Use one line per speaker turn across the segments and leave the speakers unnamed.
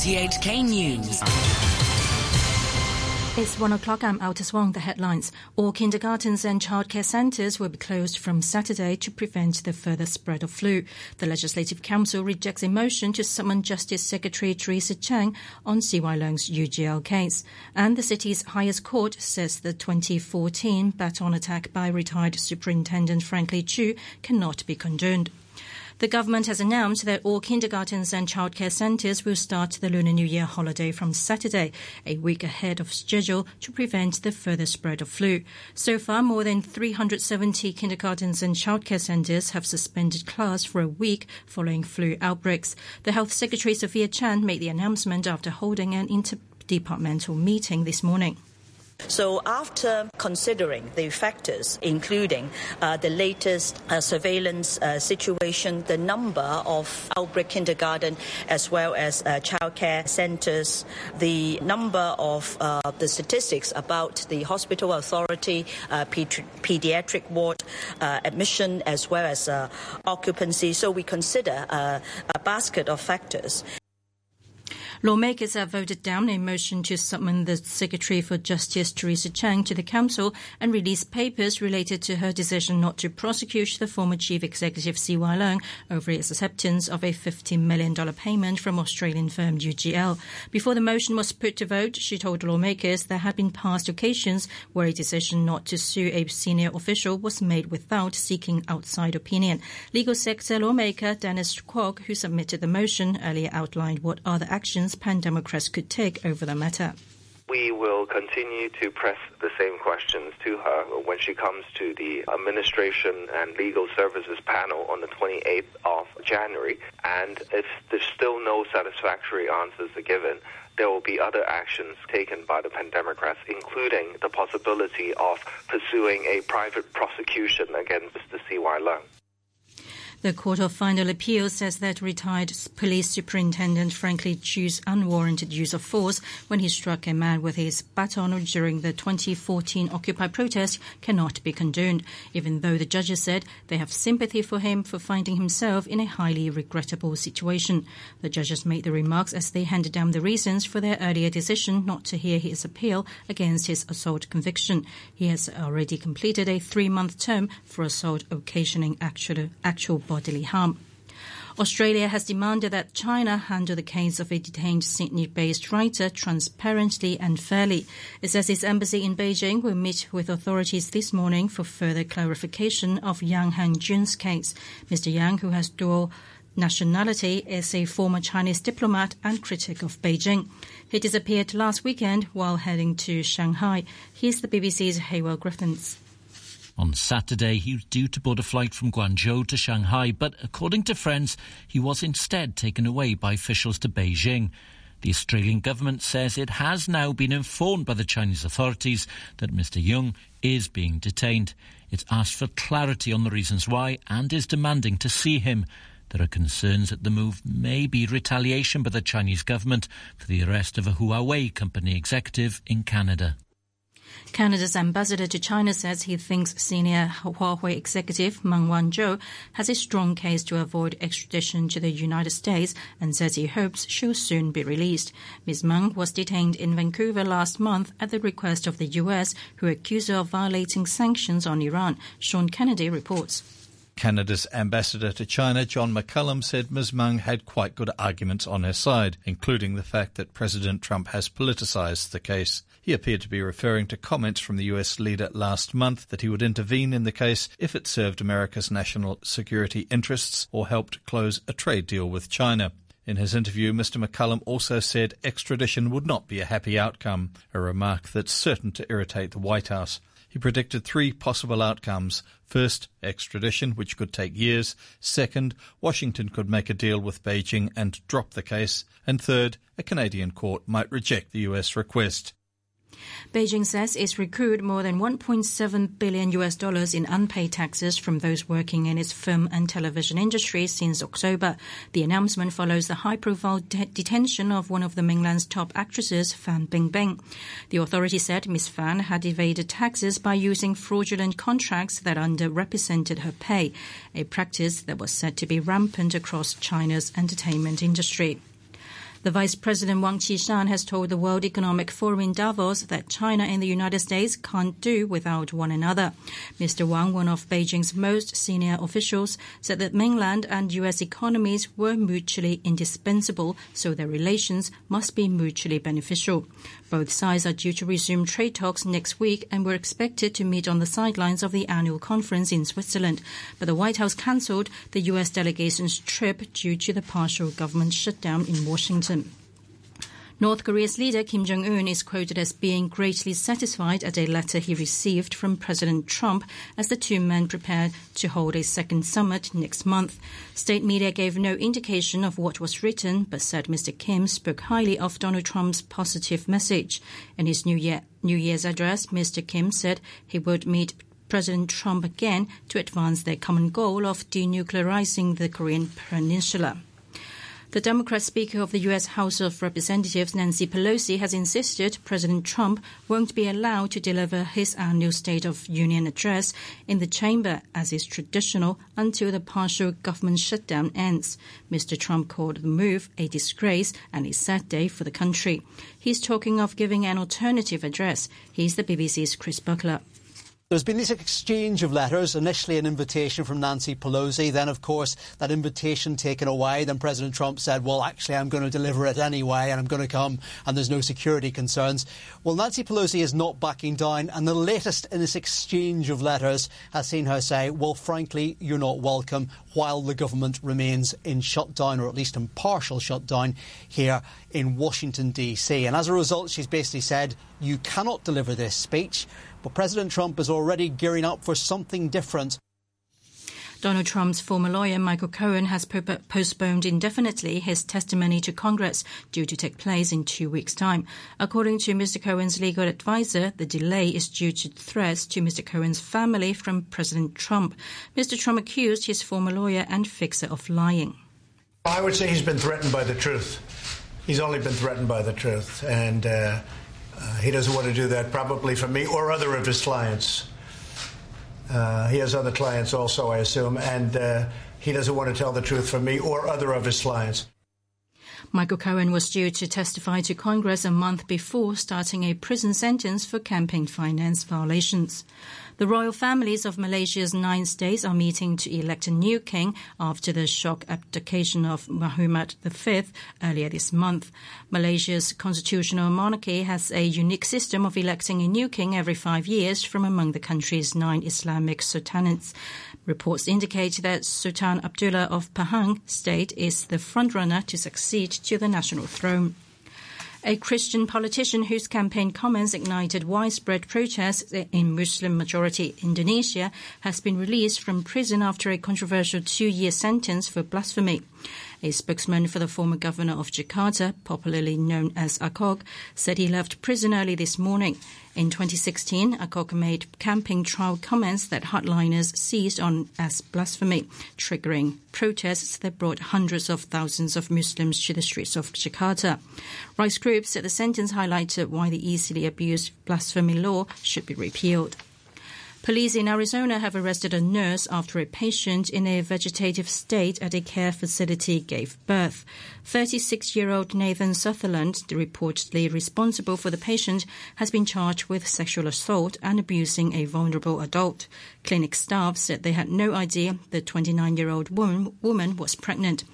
RTHK News.
It's one o'clock. I'm Altus Wong. The headlines. All kindergartens and childcare centres will be closed from Saturday to prevent the further spread of flu. The Legislative Council rejects a motion to summon Justice Secretary Teresa Cheng on CY Leung's UGL case. And the city's highest court says the 2014 baton attack by retired Superintendent Franklin Chu cannot be condoned. The government has announced that all kindergartens and childcare centres will start the Lunar New Year holiday from Saturday, a week ahead of schedule to prevent the further spread of flu. So far, more than 370 kindergartens and childcare centres have suspended class for a week following flu outbreaks. The Health Secretary Sophia Chan made the announcement after holding an interdepartmental meeting this morning.
So, after considering the factors, including uh, the latest uh, surveillance uh, situation, the number of outbreak kindergarten as well as uh, childcare centres, the number of uh, the statistics about the hospital authority, uh, pedi- pediatric ward admission, as well as occupancy. So, we consider a basket of factors.
Lawmakers have voted down a motion to summon the Secretary for Justice Teresa Cheng, to the Council and release papers related to her decision not to prosecute the former Chief Executive CY Leung over his acceptance of a $50 million payment from Australian firm UGL. Before the motion was put to vote, she told lawmakers there had been past occasions where a decision not to sue a senior official was made without seeking outside opinion. Legal sector lawmaker Dennis Kwok, who submitted the motion, earlier outlined what other actions Pan Democrats could take over the matter.
We will continue to press the same questions to her when she comes to the Administration and Legal Services panel on the 28th of January. And if there's still no satisfactory answers are given, there will be other actions taken by the Pan Democrats, including the possibility of pursuing a private prosecution against Mr. C.Y. Leung.
The Court of Final Appeal says that retired Police Superintendent Franklin Chu's unwarranted use of force when he struck a man with his baton during the 2014 Occupy protest cannot be condoned, even though the judges said they have sympathy for him for finding himself in a highly regrettable situation. The judges made the remarks as they handed down the reasons for their earlier decision not to hear his appeal against his assault conviction. He has already completed a three-month term for assault occasioning actual, actual bodily harm. Australia has demanded that China handle the case of a detained Sydney-based writer transparently and fairly. It says its embassy in Beijing will meet with authorities this morning for further clarification of Yang Hengjun's case. Mr. Yang, who has dual nationality, is a former Chinese diplomat and critic of Beijing. He disappeared last weekend while heading to Shanghai. Here's the BBC's Hywel Griffiths.
On Saturday, he was due to board a flight from Guangzhou to Shanghai, but according to friends, he was instead taken away by officials to Beijing. The Australian government says it has now been informed by the Chinese authorities that Mr. Young is being detained. It's asked for clarity on the reasons why and is demanding to see him. There are concerns that the move may be retaliation by the Chinese government for the arrest of a Huawei company executive in Canada.
Canada's ambassador to China says he thinks senior Huawei executive Meng Wanzhou has a strong case to avoid extradition to the United States and says he hopes she'll soon be released. Ms. Meng was detained in Vancouver last month at the request of the U.S., who accused her of violating sanctions on Iran. Sean Kennedy reports.
Canada's ambassador to China, John McCallum, said Ms. Meng had quite good arguments on her side, including the fact that President Trump has politicized the case. He appeared to be referring to comments from the US leader last month that he would intervene in the case if it served America's national security interests or helped close a trade deal with China. In his interview, Mr. McCallum also said extradition would not be a happy outcome, a remark that's certain to irritate the White House. He predicted three possible outcomes. First, extradition, which could take years. Second, Washington could make a deal with Beijing and drop the case. And third, a Canadian court might reject the US request.
Beijing says it's recouped more than 1.7 billion US dollars in unpaid taxes from those working in its film and television industry since October. The announcement follows the high-profile de- detention of one of the mainland's top actresses, Fan Bingbing. The authority said Ms. Fan had evaded taxes by using fraudulent contracts that underrepresented her pay, a practice that was said to be rampant across China's entertainment industry. The Vice President Wang Qishan has told the World Economic Forum in Davos that China and the United States can't do without one another. Mr. Wang, one of Beijing's most senior officials, said that mainland and U.S. economies were mutually indispensable, so their relations must be mutually beneficial. Both sides are due to resume trade talks next week and were expected to meet on the sidelines of the annual conference in Switzerland. But the White House cancelled the U.S. delegation's trip due to the partial government shutdown in Washington. North Korea's leader Kim Jong un is quoted as being greatly satisfied at a letter he received from President Trump as the two men prepared to hold a second summit next month. State media gave no indication of what was written, but said Mr. Kim spoke highly of Donald Trump's positive message. In his New, Year, New Year's address, Mr. Kim said he would meet President Trump again to advance their common goal of denuclearizing the Korean peninsula. The Democrat Speaker of the U.S. House of Representatives, Nancy Pelosi, has insisted President Trump won't be allowed to deliver his annual State of Union address in the chamber as is traditional until the partial government shutdown ends. Mr. Trump called the move a disgrace and a sad day for the country. He's talking of giving an alternative address. He's the BBC's Chris Buckler.
There's been this exchange of letters, initially an invitation from Nancy Pelosi, then, of course, that invitation taken away. Then President Trump said, well, actually, I'm going to deliver it anyway, and I'm going to come, and there's no security concerns. Well, Nancy Pelosi is not backing down, and the latest in this exchange of letters has seen her say, well, frankly, you're not welcome while the government remains in shutdown, or at least in partial shutdown, here in Washington, D.C. And as a result, she's basically said, you cannot deliver this speech. But President Trump is already gearing up for something different.
Donald Trump's former lawyer Michael Cohen has postponed indefinitely his testimony to Congress due to take place in two weeks' time. According to Mr. Cohen's legal advisor, the delay is due to threats to Mr. Cohen's family from President Trump. Mr. Trump accused his former lawyer and fixer of lying.
I would say he's been threatened by the truth. He's only been threatened by the truth. And, uh, uh, he doesn't want to do that, probably for me or other of his clients. Uh, he has other clients also, I assume, and uh, he doesn't want to tell the truth for me or other of his clients.
Michael Cohen was due to testify to Congress a month before starting a prison sentence for campaign finance violations. The royal families of Malaysia's nine states are meeting to elect a new king after the shock abdication of Muhammad V earlier this month. Malaysia's constitutional monarchy has a unique system of electing a new king every five years from among the country's nine Islamic sultanates. Reports indicate that Sultan Abdullah of Pahang state is the frontrunner to succeed to the national throne. A Christian politician whose campaign comments ignited widespread protests in Muslim majority Indonesia has been released from prison after a controversial two year sentence for blasphemy. A spokesman for the former governor of Jakarta, popularly known as Ahok, said he left prison early this morning. In 2016, Ahok made camping trial comments that hardliners seized on as blasphemy, triggering protests that brought hundreds of thousands of Muslims to the streets of Jakarta. Rights groups said the sentence highlighted why the easily abused blasphemy law should be repealed. Police in Arizona have arrested a nurse after a patient in a vegetative state at a care facility gave birth. 36 year old Nathan Sutherland, reportedly responsible for the patient, has been charged with sexual assault and abusing a vulnerable adult. Clinic staff said they had no idea the 29 year old woman, woman was pregnant.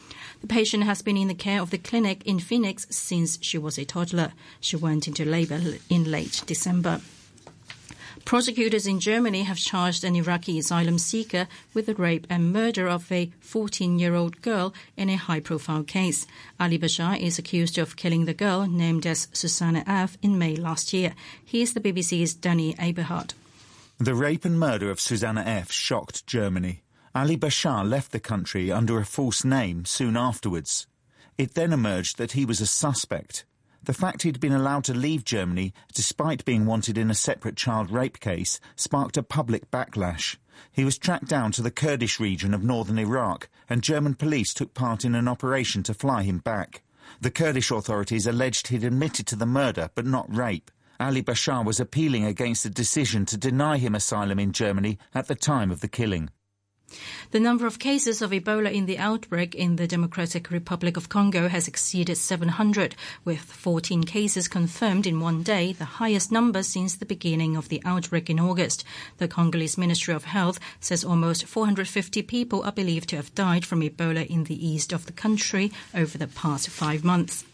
The patient has been in the care of the clinic in Phoenix since she was a toddler. She went into labor in late December. Prosecutors in Germany have charged an Iraqi asylum seeker with the rape and murder of a 14 year old girl in a high profile case. Ali Bashar is accused of killing the girl named as Susanna F. in May last year. Here's the BBC's Danny Aberhart.
The rape and murder of Susanna F. shocked Germany. Ali Bashar left the country under a false name soon afterwards. It then emerged that he was a suspect. The fact he'd been allowed to leave Germany, despite being wanted in a separate child rape case, sparked a public backlash. He was tracked down to the Kurdish region of northern Iraq, and German police took part in an operation to fly him back. The Kurdish authorities alleged he'd admitted to the murder, but not rape. Ali Bashar was appealing against the decision to deny him asylum in Germany at the time of the killing.
The number of cases of Ebola in the outbreak in the Democratic Republic of Congo has exceeded 700, with 14 cases confirmed in one day, the highest number since the beginning of the outbreak in August. The Congolese Ministry of Health says almost 450 people are believed to have died from Ebola in the east of the country over the past five months.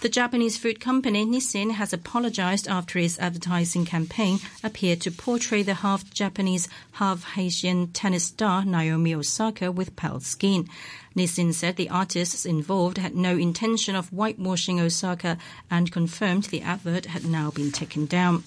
The Japanese food company Nissin has apologized after its advertising campaign appeared to portray the half Japanese, half Haitian tennis star Naomi Osaka with pale skin. Nissin said the artists involved had no intention of whitewashing Osaka and confirmed the advert had now been taken down.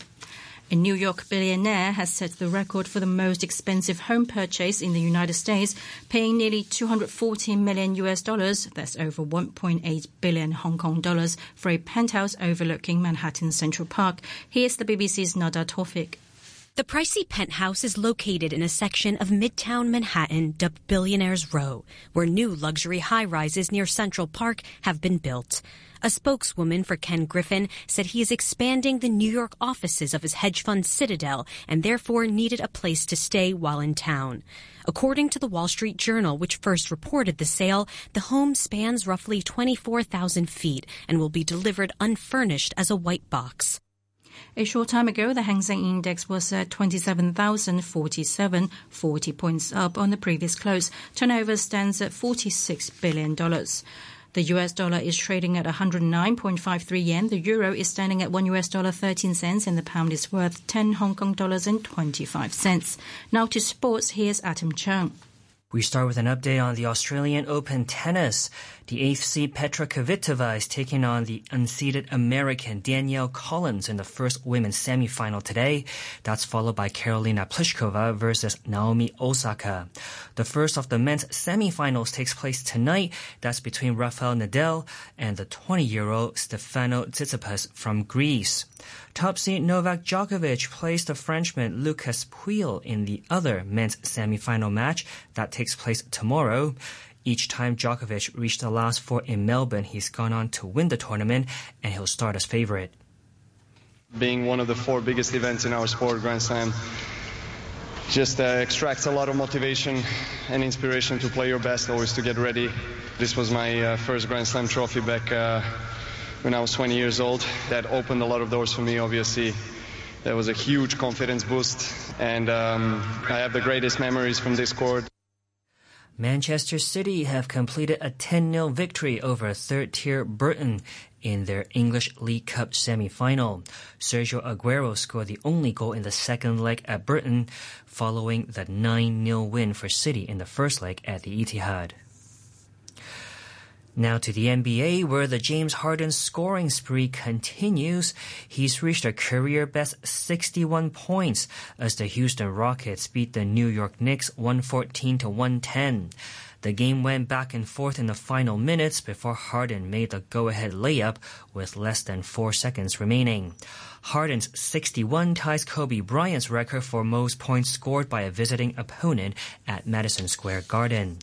A New York billionaire has set the record for the most expensive home purchase in the United States, paying nearly 240 million US dollars, that's over 1.8 billion Hong Kong dollars, for a penthouse overlooking Manhattan Central Park. Here's the BBC's Nada Tawfik.
The pricey penthouse is located in a section of Midtown Manhattan dubbed Billionaires Row, where new luxury high rises near Central Park have been built. A spokeswoman for Ken Griffin said he is expanding the New York offices of his hedge fund Citadel and therefore needed a place to stay while in town. According to the Wall Street Journal, which first reported the sale, the home spans roughly 24,000 feet and will be delivered unfurnished as a white box.
A short time ago, the Hang Seng Index was at 27,047, 40 points up on the previous close. Turnover stands at $46 billion. The US dollar is trading at 109.53 yen. The euro is standing at 1 US dollar 13 cents and the pound is worth 10 Hong Kong dollars and 25 cents. Now to sports, here's Adam Chung.
We start with an update on the Australian Open tennis. The eighth seed Petra Kvitova is taking on the unseeded American Danielle Collins in the first women's semifinal today. That's followed by Karolina Pliskova versus Naomi Osaka. The first of the men's semifinals takes place tonight. That's between Rafael Nadal and the 20-year-old Stefano Tsitsipas from Greece. Top seed Novak Djokovic plays the Frenchman Lucas Pouille in the other men's semifinal match that takes place tomorrow. Each time Djokovic reached the last four in Melbourne, he's gone on to win the tournament and he'll start as favorite.
Being one of the four biggest events in our sport, Grand Slam, just uh, extracts a lot of motivation and inspiration to play your best, always to get ready. This was my uh, first Grand Slam trophy back uh, when I was 20 years old. That opened a lot of doors for me, obviously. That was a huge confidence boost, and um, I have the greatest memories from this court.
Manchester City have completed a 10-0 victory over third-tier Burton in their English League Cup semi-final. Sergio Aguero scored the only goal in the second leg at Burton, following the 9-0 win for City in the first leg at the Etihad. Now to the NBA, where the James Harden scoring spree continues. He's reached a career best 61 points as the Houston Rockets beat the New York Knicks 114 to 110. The game went back and forth in the final minutes before Harden made the go-ahead layup with less than four seconds remaining. Harden's 61 ties Kobe Bryant's record for most points scored by a visiting opponent at Madison Square Garden.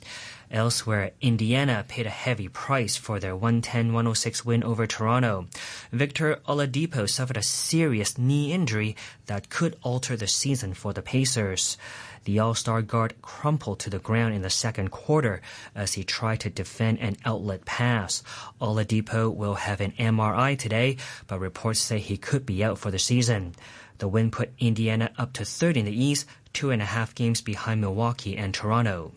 Elsewhere, Indiana paid a heavy price for their 110-106 win over Toronto. Victor Oladipo suffered a serious knee injury that could alter the season for the Pacers. The All-Star guard crumpled to the ground in the second quarter as he tried to defend an outlet pass. Oladipo will have an MRI today, but reports say he could be out for the season. The win put Indiana up to third in the East, two and a half games behind Milwaukee and Toronto.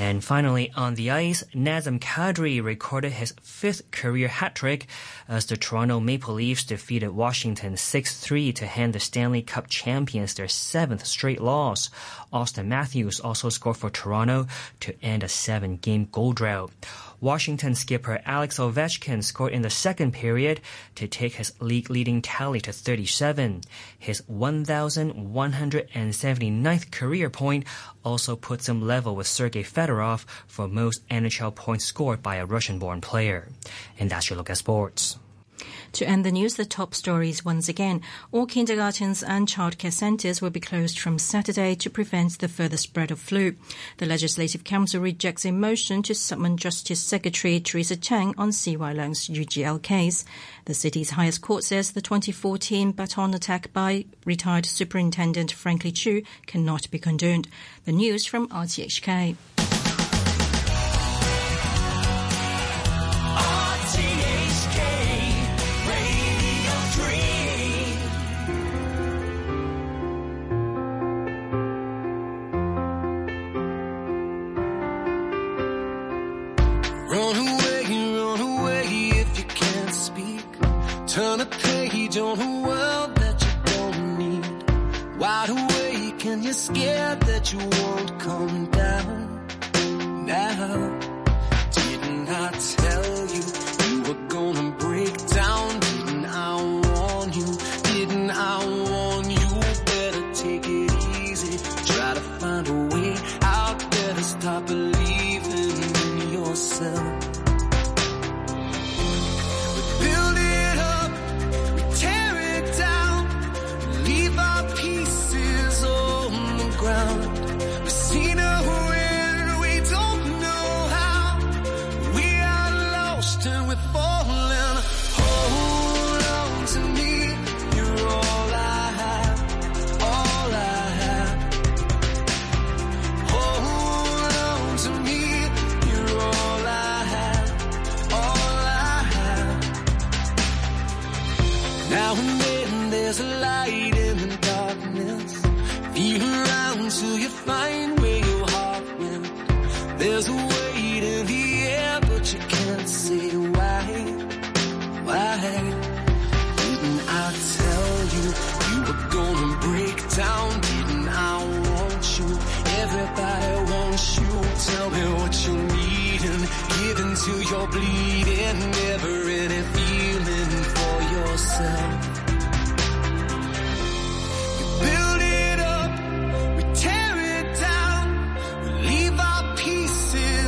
And finally, on the ice, Nazem Kadri recorded his fifth career hat trick as the Toronto Maple Leafs defeated Washington 6-3 to hand the Stanley Cup champions their seventh straight loss. Auston Matthews also scored for Toronto to end a seven-game goal drought. Washington skipper Alex Ovechkin scored in the second period to take his league-leading tally to 37. His 1,179th career point also puts him level with Sergei Fedorov for most NHL points scored by a Russian-born player. And that's your look at sports.
To end the news, the top stories once again. All kindergartens and childcare centres will be closed from Saturday to prevent the further spread of flu. The Legislative Council rejects a motion to summon Justice Secretary Teresa Tang on CY Leung's UGL case. The city's highest court says the 2014 baton attack by retired Superintendent Franklin Chu cannot be condoned. The news from RTHK.
And you're scared that you won't come down. Now, didn't I tell you you There's a weight in the air, but you can't say why. Why? Didn't I tell you you were gonna break down? Didn't I want you? Everybody wants you. Tell me what you need and give until you're bleeding. Never any feeling for yourself.